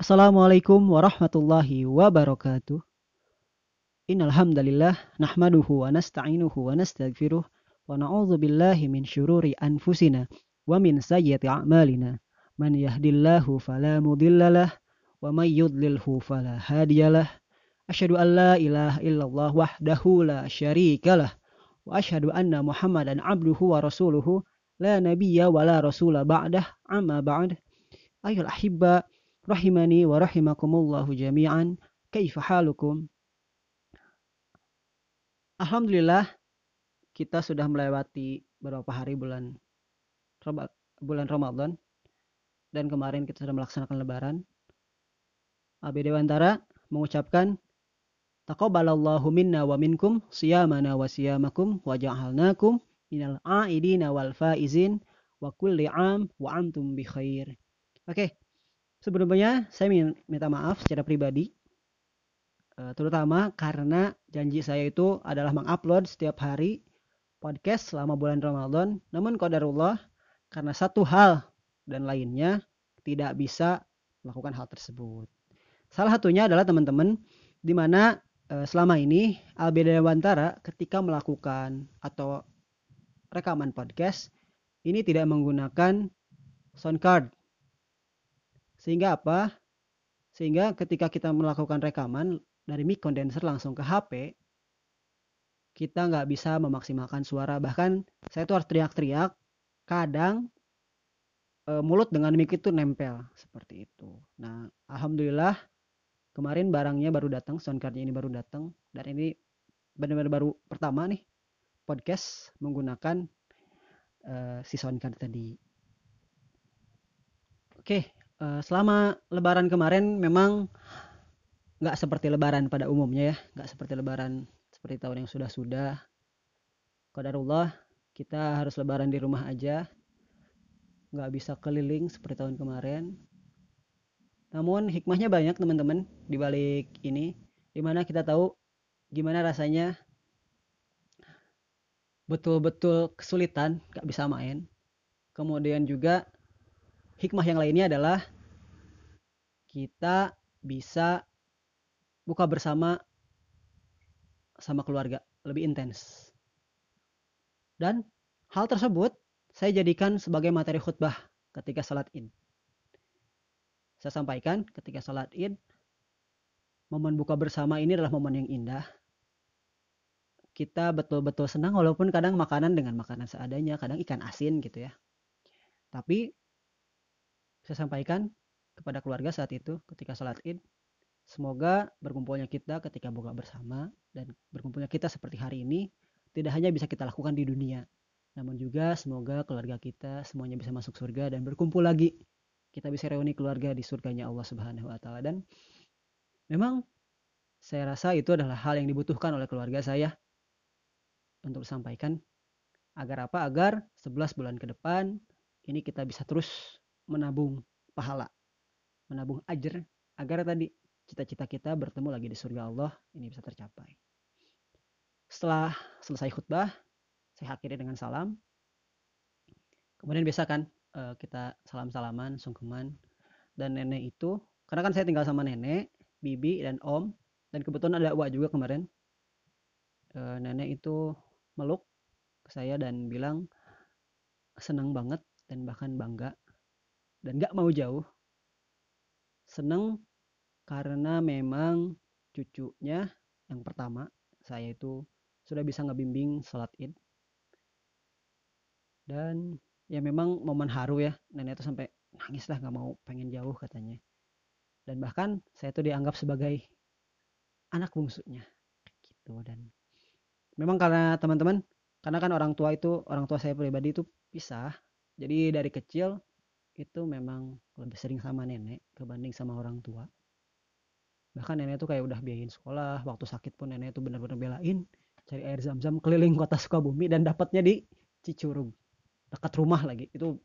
Assalamualaikum warahmatullahi wabarakatuh. Innal hamdalillah nahmaduhu wa nasta'inuhu wa nastaghfiruh wa na'udzu billahi min syururi anfusina wa min sayyiati a'malina. Man yahdillahu fala mudhillalah wa may yudlilhu fala hadiyalah. Asyhadu an la ilaha illallah wahdahu la syarikalah wa asyhadu anna Muhammadan abduhu wa rasuluhu la nabiyya wa la rasula ba'dah amma ba'd. Ayyuhal ahibba rahimani wa rahimakumullahu jami'an. Kaifa halukum? Alhamdulillah kita sudah melewati beberapa hari bulan bulan Ramadan dan kemarin kita sudah melaksanakan lebaran. Abi Dewantara mengucapkan taqabbalallahu minna wa minkum siyamana wa siyamakum wa ja'alnakum minal a'idina wal faizin wa kulli am wa antum bi khair. Oke, Sebelumnya saya minta maaf secara pribadi, eh, terutama karena janji saya itu adalah mengupload setiap hari podcast selama bulan Ramadan. Namun qadarullah karena satu hal dan lainnya tidak bisa melakukan hal tersebut. Salah satunya adalah teman-teman di mana eh, selama ini Albeda Wantara ketika melakukan atau rekaman podcast ini tidak menggunakan sound card sehingga apa? Sehingga ketika kita melakukan rekaman dari mic condenser langsung ke HP, kita nggak bisa memaksimalkan suara. Bahkan saya tuh harus teriak-teriak. Kadang e, mulut dengan mic itu nempel seperti itu. Nah, alhamdulillah kemarin barangnya baru datang, soundcardnya ini baru datang dan ini benar-benar baru pertama nih podcast menggunakan uh, si soundcard tadi. Oke, uh, selama lebaran kemarin memang nggak seperti lebaran pada umumnya ya, nggak seperti lebaran seperti tahun yang sudah-sudah. Qadarullah kita harus lebaran di rumah aja, nggak bisa keliling seperti tahun kemarin. Namun hikmahnya banyak teman-teman di balik ini, di mana kita tahu gimana rasanya betul-betul kesulitan nggak bisa main. Kemudian juga hikmah yang lainnya adalah kita bisa buka bersama sama keluarga lebih intens. Dan hal tersebut saya jadikan sebagai materi khutbah ketika salat id. Saya sampaikan ketika salat id, momen buka bersama ini adalah momen yang indah. Kita betul-betul senang walaupun kadang makanan dengan makanan seadanya, kadang ikan asin gitu ya. Tapi saya sampaikan kepada keluarga saat itu ketika sholat id semoga berkumpulnya kita ketika buka bersama dan berkumpulnya kita seperti hari ini tidak hanya bisa kita lakukan di dunia namun juga semoga keluarga kita semuanya bisa masuk surga dan berkumpul lagi. Kita bisa reuni keluarga di surganya Allah Subhanahu wa taala. Dan memang saya rasa itu adalah hal yang dibutuhkan oleh keluarga saya untuk disampaikan agar apa? Agar 11 bulan ke depan ini kita bisa terus menabung pahala, menabung ajar agar tadi cita-cita kita bertemu lagi di surga Allah ini bisa tercapai. Setelah selesai khutbah, saya akhiri dengan salam. Kemudian biasa kan eh, kita salam-salaman, sungkeman. Dan nenek itu, karena kan saya tinggal sama nenek, bibi, dan om. Dan kebetulan ada Wak juga kemarin. Eh, nenek itu meluk ke saya dan bilang senang banget dan bahkan bangga dan gak mau jauh. Seneng karena memang cucunya yang pertama saya itu sudah bisa ngebimbing sholat id. Dan ya memang momen haru ya nenek itu sampai nangis lah nggak mau pengen jauh katanya. Dan bahkan saya itu dianggap sebagai anak bungsunya gitu. Dan memang karena teman-teman karena kan orang tua itu orang tua saya pribadi itu pisah. Jadi dari kecil itu memang lebih sering sama nenek kebanding sama orang tua. Bahkan nenek tuh kayak udah biayain sekolah waktu sakit pun nenek tuh benar-benar belain cari air zam-zam keliling kota Sukabumi dan dapatnya di Cicurug dekat rumah lagi. Itu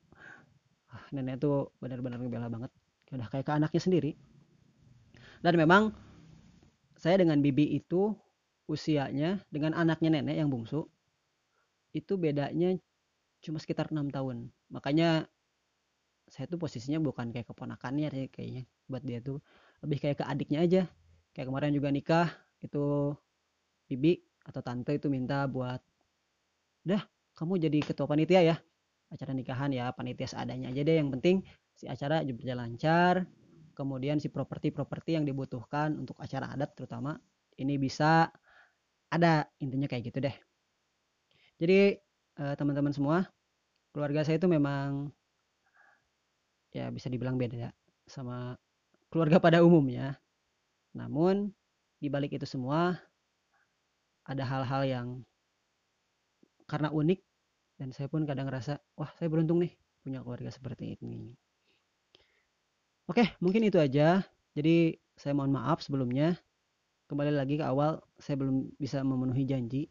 ah, nenek tuh benar-benar ngebela banget. Udah kayak ke anaknya sendiri. Dan memang saya dengan bibi itu usianya dengan anaknya nenek yang bungsu itu bedanya cuma sekitar enam tahun. Makanya saya tuh posisinya bukan kayak keponakannya ya kayaknya buat dia tuh. Lebih kayak ke adiknya aja. Kayak kemarin juga nikah itu bibi atau tante itu minta buat dah kamu jadi ketua panitia ya acara nikahan ya panitia seadanya aja deh. Yang penting si acara berjalan lancar kemudian si properti-properti yang dibutuhkan untuk acara adat terutama ini bisa ada. Intinya kayak gitu deh. Jadi eh, teman-teman semua keluarga saya itu memang ya bisa dibilang beda ya sama keluarga pada umumnya. Namun di balik itu semua ada hal-hal yang karena unik dan saya pun kadang ngerasa wah saya beruntung nih punya keluarga seperti ini. Oke mungkin itu aja. Jadi saya mohon maaf sebelumnya. Kembali lagi ke awal saya belum bisa memenuhi janji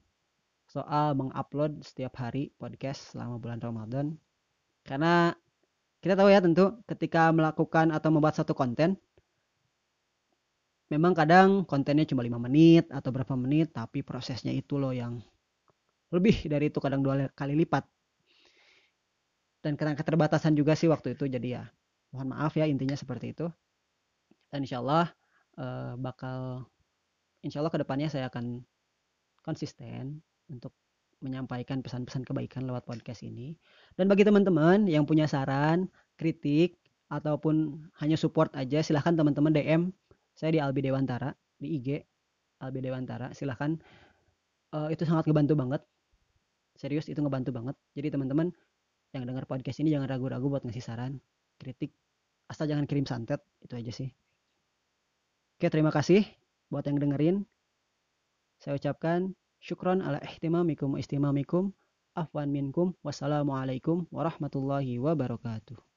soal mengupload setiap hari podcast selama bulan Ramadan. Karena kita tahu ya tentu ketika melakukan atau membuat satu konten memang kadang kontennya cuma lima menit atau berapa menit tapi prosesnya itu loh yang lebih dari itu kadang dua kali lipat. Dan karena keterbatasan juga sih waktu itu jadi ya mohon maaf ya intinya seperti itu. Dan insya Allah uh, bakal insya Allah ke depannya saya akan konsisten untuk menyampaikan pesan-pesan kebaikan lewat podcast ini. Dan bagi teman-teman yang punya saran kritik ataupun hanya support aja silahkan teman-teman DM saya di Albi Dewantara di IG Albi Dewantara. Silahkan. Uh, itu sangat ngebantu banget. Serius itu ngebantu banget. Jadi teman-teman yang dengar podcast ini jangan ragu-ragu buat ngasih saran kritik asal jangan kirim santet itu aja sih. Oke terima kasih buat yang dengerin. Saya ucapkan syukron ala ihtimamikum wa istimamikum. Afwan minkum. Wassalamualaikum warahmatullahi wabarakatuh